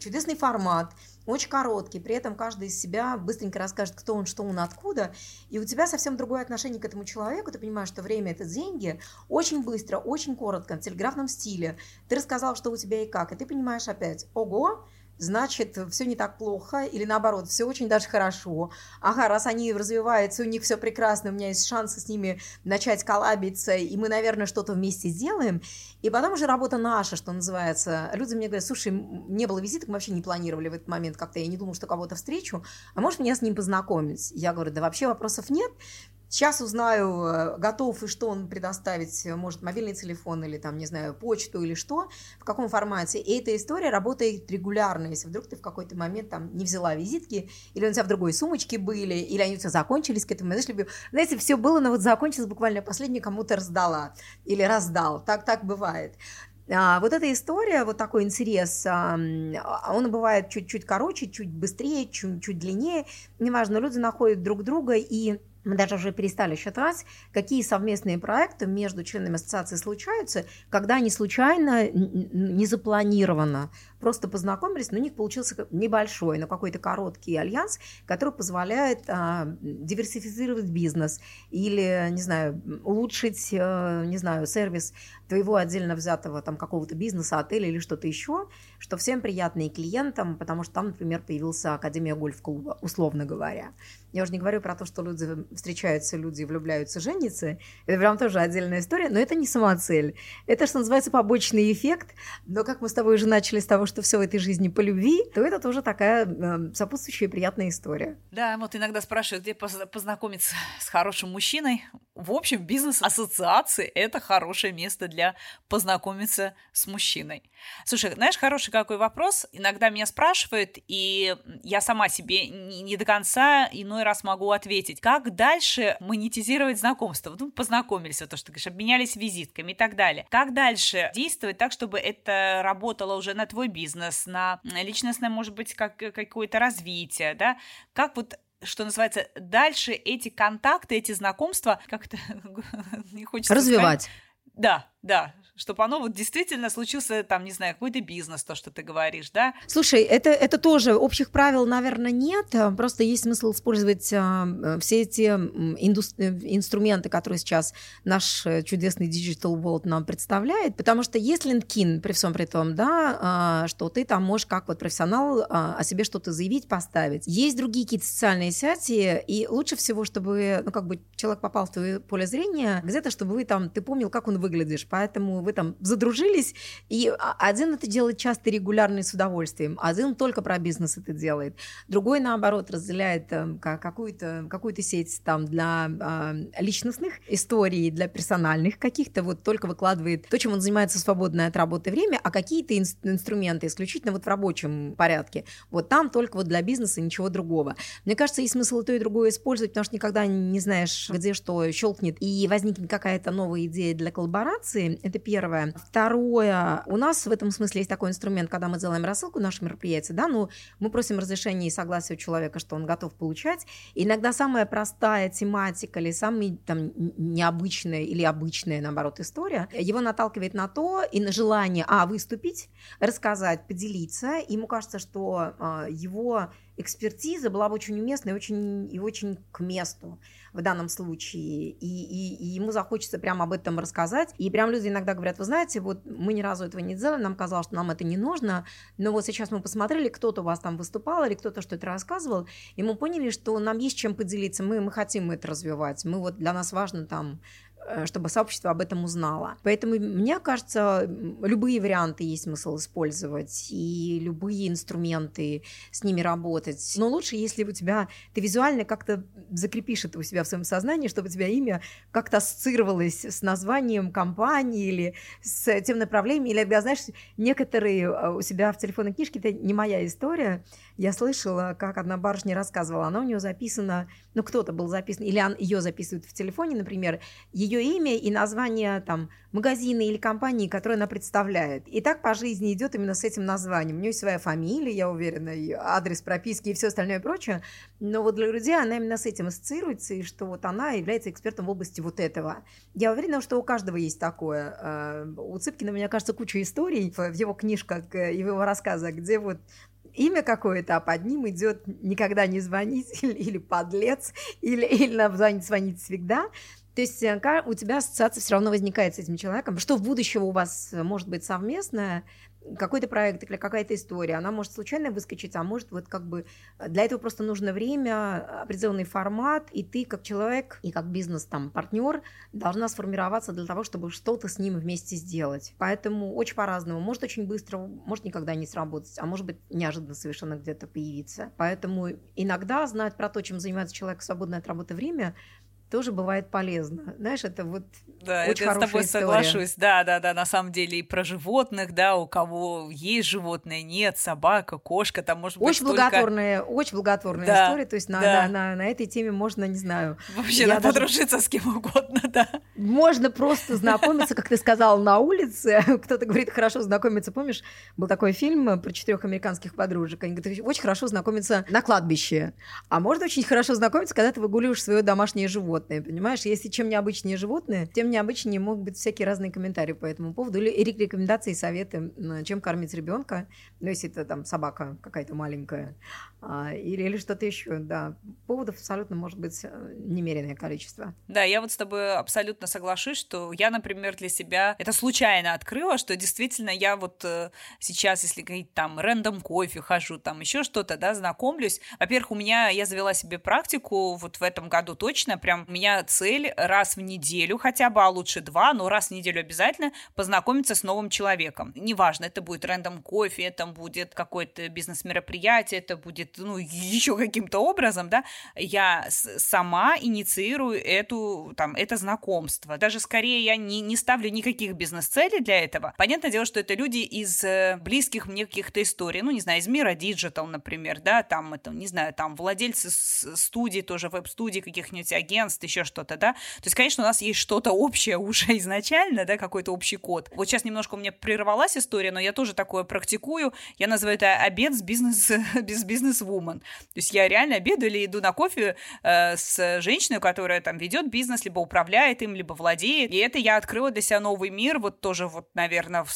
чудесный формат, очень короткий, при этом каждый из себя быстренько расскажет, кто он, что он, откуда, и у тебя совсем другое отношение к этому человеку, ты понимаешь, что время – это деньги, очень быстро, очень коротко, в телеграфном стиле, ты рассказал, что у тебя и как, и ты понимаешь опять, ого, значит, все не так плохо, или наоборот, все очень даже хорошо. Ага, раз они развиваются, у них все прекрасно, у меня есть шансы с ними начать коллабиться, и мы, наверное, что-то вместе сделаем. И потом уже работа наша, что называется. Люди мне говорят, слушай, не было визита, мы вообще не планировали в этот момент как-то, я не думал, что кого-то встречу, а может меня с ним познакомить? Я говорю, да вообще вопросов нет, Сейчас узнаю, э, готов и что он предоставить, э, может, мобильный телефон или там, не знаю, почту или что, в каком формате. И эта история работает регулярно, если вдруг ты в какой-то момент там не взяла визитки, или у тебя в другой сумочке были, или они у тебя закончились к этому. Знаешь, знаете, все было, но вот закончилось буквально последнее кому-то раздала или раздал. Так, так бывает. А, вот эта история, вот такой интерес, а, он бывает чуть-чуть короче, чуть быстрее, чуть-чуть длиннее. Неважно, люди находят друг друга и мы даже уже перестали считать, какие совместные проекты между членами ассоциации случаются, когда они случайно, не запланированно. Просто познакомились, но у них получился небольшой, но какой-то короткий альянс, который позволяет а, диверсифицировать бизнес или, не знаю, улучшить, а, не знаю, сервис твоего отдельно взятого там какого-то бизнеса, отеля или что-то еще, что всем приятно и клиентам, потому что там, например, появился Академия гольф-клуба, условно говоря. Я уже не говорю про то, что люди встречаются, люди влюбляются, женятся. Это прям тоже отдельная история, но это не самоцель. Это, что называется, побочный эффект. Но как мы с тобой уже начали с того, что все в этой жизни по любви, то это тоже такая э, сопутствующая приятная история. Да, вот иногда спрашивают, где познакомиться с хорошим мужчиной. В общем, бизнес-ассоциации – это хорошее место для познакомиться с мужчиной. Слушай, знаешь, хороший какой вопрос. Иногда меня спрашивают, и я сама себе не до конца иной раз могу ответить. Как дальше монетизировать знакомство? Ну, познакомились, вот то, что ты говоришь, обменялись визитками и так далее. Как дальше действовать так, чтобы это работало уже на твой бизнес, на личностное, может быть, как, какое-то развитие, да? Как вот что называется, дальше эти контакты, эти знакомства, как-то (laughs) не хочется развивать. Сказать, да, да, чтобы оно вот действительно случился, там, не знаю, какой-то бизнес, то, что ты говоришь, да? Слушай, это, это тоже общих правил, наверное, нет, просто есть смысл использовать а, все эти индус- э, инструменты, которые сейчас наш э, чудесный Digital World нам представляет, потому что есть LinkedIn, при всем при том, да, а, что ты там можешь как вот профессионал а, о себе что-то заявить, поставить. Есть другие какие-то социальные сети, и лучше всего, чтобы, ну, как бы человек попал в твое поле зрения, где-то, чтобы вы там, ты помнил, как он выглядишь, поэтому вы там задружились, и один это делает часто регулярно и с удовольствием, один только про бизнес это делает, другой, наоборот, разделяет там, какую-то какую сеть там для э, личностных историй, для персональных каких-то, вот только выкладывает то, чем он занимается в свободное от работы время, а какие-то ин- инструменты исключительно вот в рабочем порядке. Вот там только вот для бизнеса ничего другого. Мне кажется, есть смысл и то, и другое использовать, потому что никогда не знаешь, где что щелкнет, и возникнет какая-то новая идея для коллаборации. Это первое. Второе, у нас в этом смысле есть такой инструмент, когда мы делаем рассылку наших мероприятий, да, ну, мы просим разрешения и согласия у человека, что он готов получать. Иногда самая простая тематика или самая там необычная или обычная, наоборот, история, его наталкивает на то и на желание, а, выступить, рассказать, поделиться. Ему кажется, что а, его экспертиза была бы очень уместной и очень, и очень к месту в данном случае, и, и, и ему захочется прямо об этом рассказать. И прям люди иногда говорят, вы знаете, вот мы ни разу этого не делали, нам казалось, что нам это не нужно, но вот сейчас мы посмотрели, кто-то у вас там выступал или кто-то что-то рассказывал, и мы поняли, что нам есть чем поделиться, мы, мы хотим это развивать, мы вот для нас важно там чтобы сообщество об этом узнало. Поэтому, мне кажется, любые варианты есть смысл использовать, и любые инструменты с ними работать. Но лучше, если у тебя, ты визуально как-то закрепишь это у себя в своем сознании, чтобы у тебя имя как-то ассоциировалось с названием компании или с тем направлением, или, знаешь, некоторые э, у себя в телефонной книжке, это не моя история, я слышала, как одна барышня рассказывала, она у нее записана, ну кто-то был записан, или он, ее записывают в телефоне, например, ее имя и название там магазина или компании, которую она представляет. И так по жизни идет именно с этим названием. У нее своя фамилия, я уверена, и адрес прописки и все остальное прочее. Но вот для людей она именно с этим ассоциируется, и что вот она является экспертом в области вот этого. Я уверена, что у каждого есть такое. Э, у Цыпкина, мне кажется, куча историй в его книжках э, и в его рассказах, где вот имя какое-то, а под ним идет никогда не звонить или, (laughs) или подлец, или, или нам звонить, звонить всегда. То есть э, у тебя ассоциация все равно возникает с этим человеком. Что в будущем у вас э, может быть совместное, какой-то проект или какая-то история, она может случайно выскочить, а может вот как бы э, для этого просто нужно время, определенный формат, и ты как человек и как бизнес там партнер должна сформироваться для того, чтобы что-то с ним вместе сделать. Поэтому очень по-разному. Может очень быстро, может никогда не сработать, а может быть неожиданно совершенно где-то появиться. Поэтому иногда знать про то, чем занимается человек в свободное от работы время, тоже бывает полезно. Знаешь, это вот да, очень это хорошая с тобой история. соглашусь. Да, да, да, на самом деле и про животных, да, у кого есть животное, нет, собака, кошка, там может быть очень столько... благотворная, очень благотворная Да, история. То есть на, да. на, на, на этой теме можно, не знаю, Вообще, надо даже- подружиться с кем угодно, да. можно просто знакомиться, как ты сказал, на улице. (laughs) Кто-то говорит, хорошо знакомиться. Помнишь, был такой фильм про четырех американских подружек. Они говорят, очень хорошо знакомиться на кладбище. А можно очень хорошо знакомиться, когда ты выгуливаешь свое домашнее животное, понимаешь? Если чем необычнее животное, тем необычнее могут быть всякие разные комментарии по этому поводу. Или рекомендации, и советы, чем кормить ребенка. Ну, если это там собака какая-то маленькая. А, или, или что-то еще, да. Поводов абсолютно может быть э, немеренное количество. Да, я вот с тобой абсолютно соглашусь, что я, например, для себя это случайно открыла, что действительно я вот э, сейчас, если говорить там рандом кофе хожу, там еще что-то, да, знакомлюсь. Во-первых, у меня, я завела себе практику вот в этом году точно, прям у меня цель раз в неделю хотя бы, а лучше два, но раз в неделю обязательно познакомиться с новым человеком. Неважно, это будет рандом кофе, это будет какое-то бизнес-мероприятие, это будет, ну, еще каким-то образом, да, я сама инициирую эту, там, это знакомство. Даже скорее я не, не ставлю никаких бизнес-целей для этого. Понятное дело, что это люди из э, близких мне каких-то историй, ну, не знаю, из мира digital, например, да, там, это, не знаю, там, владельцы с- студий, тоже веб-студий, каких-нибудь агентств, еще что-то, да. То есть, конечно, у нас есть что-то общее (laughs) уже изначально, да, какой-то общий код. Вот сейчас немножко у меня прервалась история, но я тоже такое практикую. Я называю это обед с бизнес, (laughs) без бизнес-вумен. То есть я реально обедаю или иду на кофе э, с женщиной, которая там ведет бизнес, либо управляет им, либо владеет. И это я открыла для себя новый мир, вот тоже вот, наверное, в,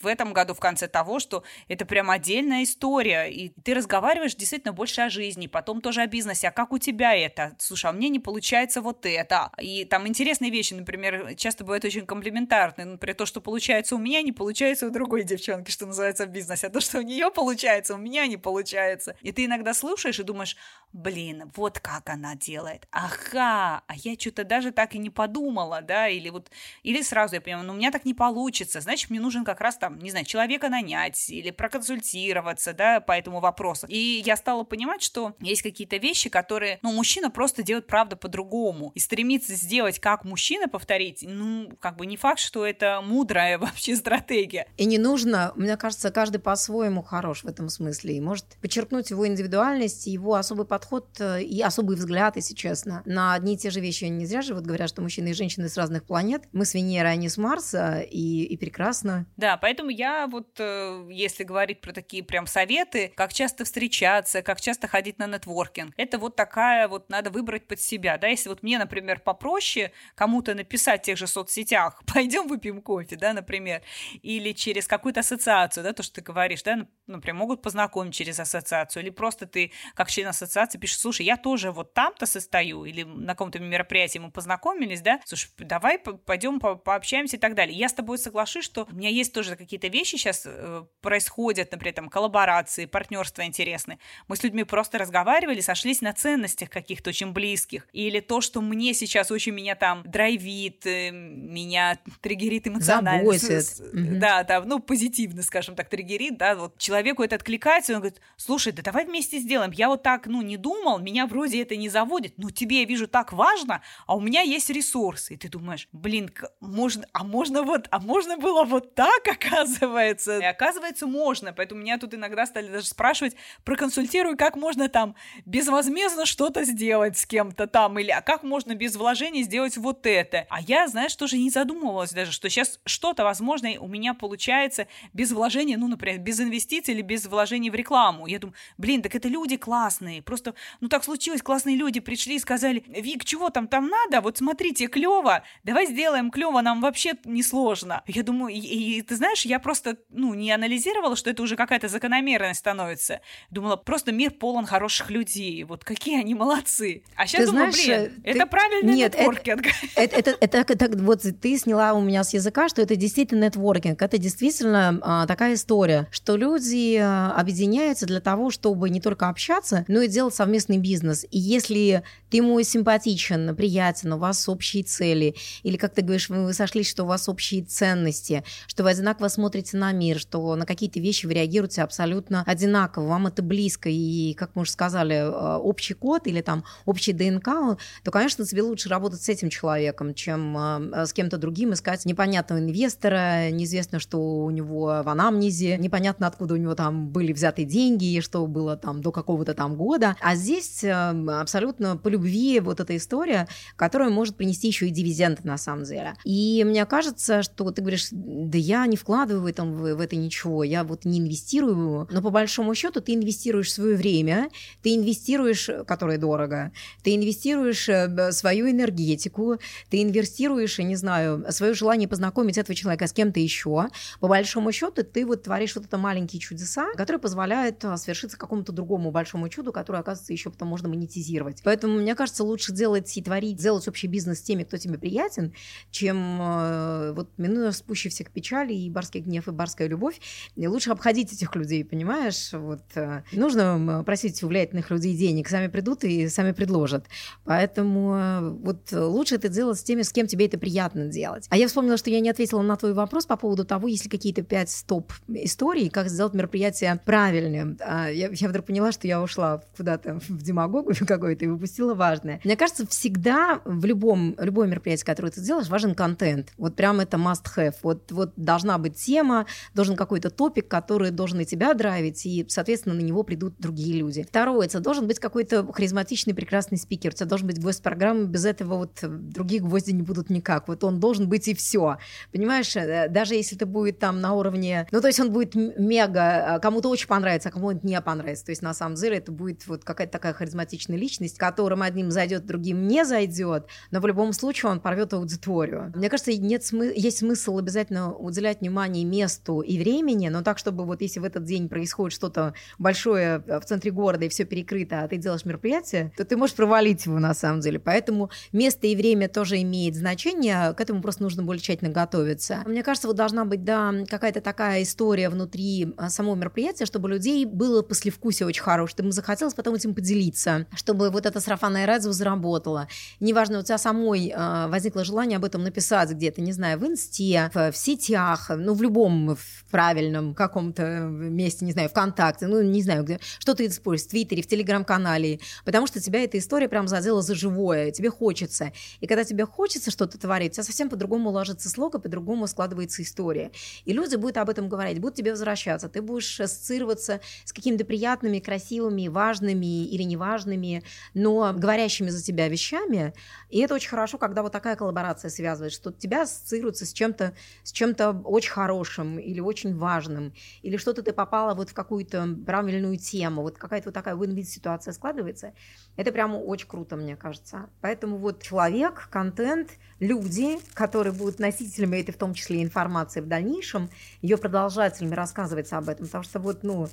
в этом году в конце того, что это прям отдельная история, и ты разговариваешь действительно больше о жизни, потом тоже о бизнесе, а как у тебя это? Слушай, а мне не получается вот это. И там интересные вещи, например, часто бывают очень комплементарные, например, то, что получается у меня, не получается у другой девчонки, что называется в бизнесе, а то, что у нее получается, у меня не получается. И ты иногда слушаешь и думаешь, блин, вот как она делает, ага, а я что-то даже так и не подумала, да, или вот, или сразу я понимаю, ну, у меня так не получится, значит, мне нужен как раз там, не знаю, человека нанять или проконсультироваться, да, по этому вопросу. И я стала понимать, что есть какие-то вещи, которые, ну, мужчина просто делает, правда, по-другому. И стремиться сделать как мужчина, повторить, ну, как бы не факт, что это мудрая (laughs) вообще стратегия. И не нужно, мне кажется, каждый по-своему хорош в этом смысле. И может подчеркнуть его индивидуальность, его особый подход э, и особый взгляд, если честно, на одни и те же вещи. Не зря же вот говорят, что мужчины и женщины с разных планет. Мы с Венеры, они с Марса, и, и прекрасно. Да, поэтому я вот, э, если говорить про такие прям советы, как часто встречаться, как часто ходить на нетворкинг, это вот такая вот надо выбрать под себя, да, если вот мне, например, попроще кому-то написать в тех же соцсетях, (laughs) пойдем выпьем кофе, да, например, или через какую-то ассоциацию, да, то, что ты говоришь, да, например, могут познакомить через ассоциацию, или просто ты как член ассоциации пишешь, слушай, я тоже вот там-то состою, или на каком-то мероприятии мы познакомились, да, слушай, давай пойдем по- пообщаемся и так далее. Я с тобой соглашусь, что у меня есть тоже же какие-то вещи сейчас э, происходят, например, там, коллаборации, партнерства интересные. Мы с людьми просто разговаривали, сошлись на ценностях каких-то очень близких. Или то, что мне сейчас очень меня там драйвит, э, меня триггерит эмоционально. Заботит. Угу. Да, да, ну, позитивно, скажем так, триггерит, да, вот человеку это откликается, он говорит, слушай, да давай вместе сделаем, я вот так, ну, не думал, меня вроде это не заводит, но тебе, я вижу, так важно, а у меня есть ресурсы. И ты думаешь, блин, можно, а можно вот, а можно было вот так, оказывается. И оказывается, можно. Поэтому меня тут иногда стали даже спрашивать, проконсультируй, как можно там безвозмездно что-то сделать с кем-то там, или а как можно без вложений сделать вот это. А я, знаешь, тоже не задумывалась даже, что сейчас что-то, возможно, у меня получается без вложений, ну, например, без инвестиций или без вложений в рекламу. Я думаю, блин, так это люди классные. Просто, ну, так случилось, классные люди пришли и сказали, Вик, чего там там надо? Вот смотрите, клево, давай сделаем клево, нам вообще не сложно. Я думаю, и, и ты знаешь, я просто, ну, не анализировала, что это уже какая-то закономерность становится. Думала, просто мир полон хороших людей. Вот какие они молодцы. А сейчас ты думаю, знаешь, блин, ты... это правильный Нет, нетворкинг. (laughs) Это, это, это, это, это, вот ты сняла у меня с языка, что это действительно нетворкинг. Это действительно а, такая история, что люди а, объединяются для того, чтобы не только общаться, но и делать совместный бизнес. И если ты ему симпатичен, приятен, у вас общие цели, или, как ты говоришь, вы сошлись, что у вас общие ценности, что вы одинаково смотрите на мир, что на какие-то вещи вы реагируете абсолютно одинаково, вам это близко, и, как мы уже сказали, а, общий код или там общий ДНК, то, конечно, тебе лучше работать с этим человеком, чем а, с кем-то другим, искать непонятного инвестора, неизвестно, что у него в анамнезе, непонятно, откуда у него там были взяты деньги, что было там до какого-то там года. А здесь а, абсолютно по любви вот эта история, которая может принести еще и дивиденды на самом деле. И мне кажется, что ты говоришь, да я не вкладываю в, этом, в, это ничего, я вот не инвестирую, но по большому счету ты инвестируешь свое время, ты инвестируешь, которое дорого, ты инвестируешь э, свою энергетику, ты инвестируешь, я не знаю, свое желание познакомить этого человека с кем-то еще. По большому счету ты вот творишь вот это маленькие чудеса, которые позволяют а, свершиться какому-то другому большому чуду, которое, оказывается, еще потом можно монетизировать. Поэтому, мне кажется, лучше делать и творить, делать общий бизнес с теми, кто тебе приятен, чем э, вот минуя спущий всех печали и барский гнев, и барская любовь, лучше обходить этих людей, понимаешь? Вот э, нужно просить у влиятельных людей денег, сами придут и сами предложат. Поэтому э, вот лучше это делать с теми, с кем тебе это приятно делать. А я вспомнила, что я не ответила на твой вопрос по поводу того, есть ли какие-то пять стоп историй, как сделать мероприятие правильным. А я, я вдруг поняла, что я ушла куда-то в демагогию (laughs) какой-то и выпустила важное. Мне кажется, всегда в любом, любое мероприятие, которое ты делаешь, важен контент. Вот прям это must have. Вот, вот должна быть тема, должен какой-то топик, который должен и тебя драйвить, и, соответственно, на него придут другие люди. Второе, это должен быть какой-то харизматичный, прекрасный спикер. У тебя должен быть гвоздь программы, без этого вот другие гвозди не будут никак. Вот он должен быть и все. Понимаешь, э, даже если это будет там на уровне... Ну, то есть он будет мега... Кому-то очень понравится, а кому-то не понравится. То есть на самом деле это будет вот какая-то такая харизматичная личность, которым одним зайдет, другим не зайдет, но в любом случае он порвет аудиторию. Мне кажется, нет смы... есть смысл обязательно уделять внимание месту и времени, но так, чтобы вот если в этот день происходит что-то большое в центре города и все перекрыто, а ты делаешь мероприятие, то ты можешь провалить его на самом деле. Поэтому место и время тоже имеет значение, к этому просто нужно более тщательно готовиться. Мне кажется, вот должна быть, да, какая-то такая история внутри а, самого мероприятия, чтобы людей было послевкусие очень хорошее, чтобы им захотелось потом этим поделиться, чтобы вот это сарафанное радио заработало. Неважно, у тебя самой э, возникло желание об этом написать где-то, не знаю, в инсте, в сетях, ну, в любом в правильном каком-то месте, не знаю, ВКонтакте, ну, не знаю, где, что ты используешь, в Твиттере, в Телеграм-канале, потому что тебя эта история прям задела за живое, тебе хочется. И когда тебе хочется что-то творить, у тебя совсем по-другому ложится слог, и по-другому складывается история. И люди будут об этом говорить, будут тебе возвращаться, ты будешь ассоциироваться с какими-то приятными, красивыми, важными или неважными, но говорящими за тебя вещами. И это очень хорошо, когда вот такая коллаборация связывает, что тебя ассоциируется с чем-то с чем-то очень хорошим или очень важным, или что-то ты попала вот в какую-то правильную тему, вот какая-то вот такая win-win ситуация складывается. Это прямо очень круто, мне кажется. Поэтому вот человек, контент, люди, которые будут носителями этой, в том числе, информации в дальнейшем, ее продолжателями рассказывать об этом. Потому что вот, ну,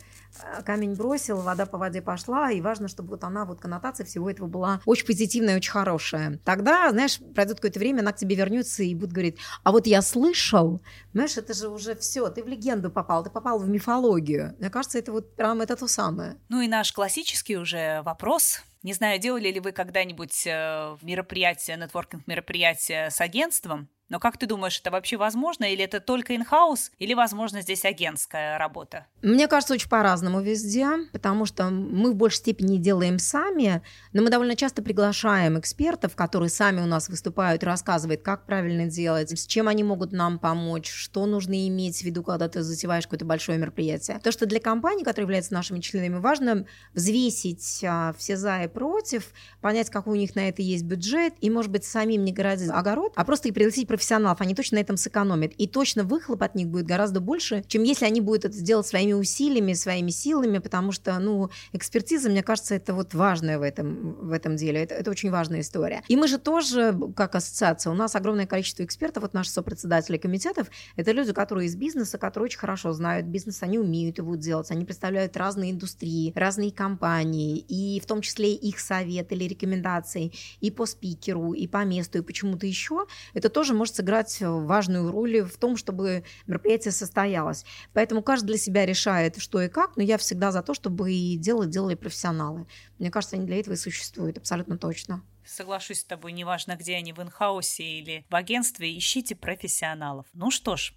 камень бросил, вода по воде пошла, и важно, чтобы вот она, вот коннотация всего этого была очень позитивная, очень хорошая. Тогда, знаешь, пройдет какое-то время, она к тебе вернется и будет говорить, а вот я слышал, знаешь, это же уже все, ты в легенду попал, ты попал в мифологию. Мне кажется, это вот прям это то самое. Ну и наш классический уже вопрос. Не знаю, делали ли вы когда-нибудь э, мероприятие, нетворкинг-мероприятие с агентством? Но как ты думаешь, это вообще возможно, или это только инхаус, или, возможно, здесь агентская работа? Мне кажется, очень по-разному везде, потому что мы в большей степени делаем сами, но мы довольно часто приглашаем экспертов, которые сами у нас выступают рассказывают, как правильно делать, с чем они могут нам помочь, что нужно иметь в виду, когда ты затеваешь какое-то большое мероприятие. То, что для компаний, которые являются нашими членами, важно взвесить а, все за и против, понять, какой у них на это есть бюджет, и, может быть, самим не городить огород, а просто и пригласить профессионалов, они точно на этом сэкономят. И точно выхлоп от них будет гораздо больше, чем если они будут это сделать своими усилиями, своими силами, потому что, ну, экспертиза, мне кажется, это вот важное в этом, в этом деле. Это, это очень важная история. И мы же тоже, как ассоциация, у нас огромное количество экспертов, вот наши сопредседатели комитетов, это люди, которые из бизнеса, которые очень хорошо знают бизнес, они умеют его делать, они представляют разные индустрии, разные компании, и в том числе их совет или рекомендации и по спикеру, и по месту, и почему-то еще. Это тоже может может сыграть важную роль в том, чтобы мероприятие состоялось. Поэтому каждый для себя решает, что и как, но я всегда за то, чтобы и дело делали профессионалы. Мне кажется, они для этого и существуют, абсолютно точно. Соглашусь с тобой, неважно, где они, в инхаусе или в агентстве, ищите профессионалов. Ну что ж,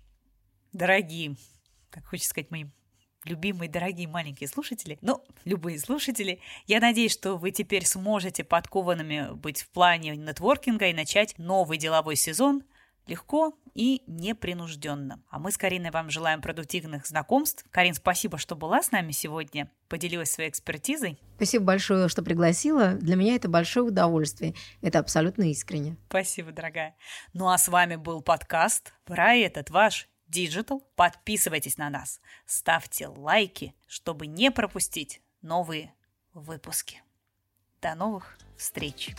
дорогие, так хочется сказать моим любимые, дорогие маленькие слушатели, ну, любые слушатели, я надеюсь, что вы теперь сможете подкованными быть в плане нетворкинга и начать новый деловой сезон – легко и непринужденно. А мы с Кариной вам желаем продуктивных знакомств. Карин, спасибо, что была с нами сегодня, поделилась своей экспертизой. Спасибо большое, что пригласила. Для меня это большое удовольствие. Это абсолютно искренне. Спасибо, дорогая. Ну а с вами был подкаст про этот ваш Digital. Подписывайтесь на нас, ставьте лайки, чтобы не пропустить новые выпуски. До новых встреч!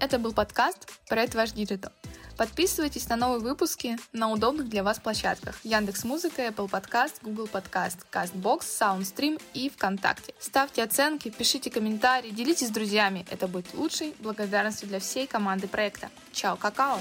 Это был подкаст «Проект Ваш Digital». Подписывайтесь на новые выпуски на удобных для вас площадках Яндекс Музыка, Apple Podcast, Google Podcast, CastBox, SoundStream и ВКонтакте. Ставьте оценки, пишите комментарии, делитесь с друзьями. Это будет лучшей благодарностью для всей команды проекта. Чао, какао!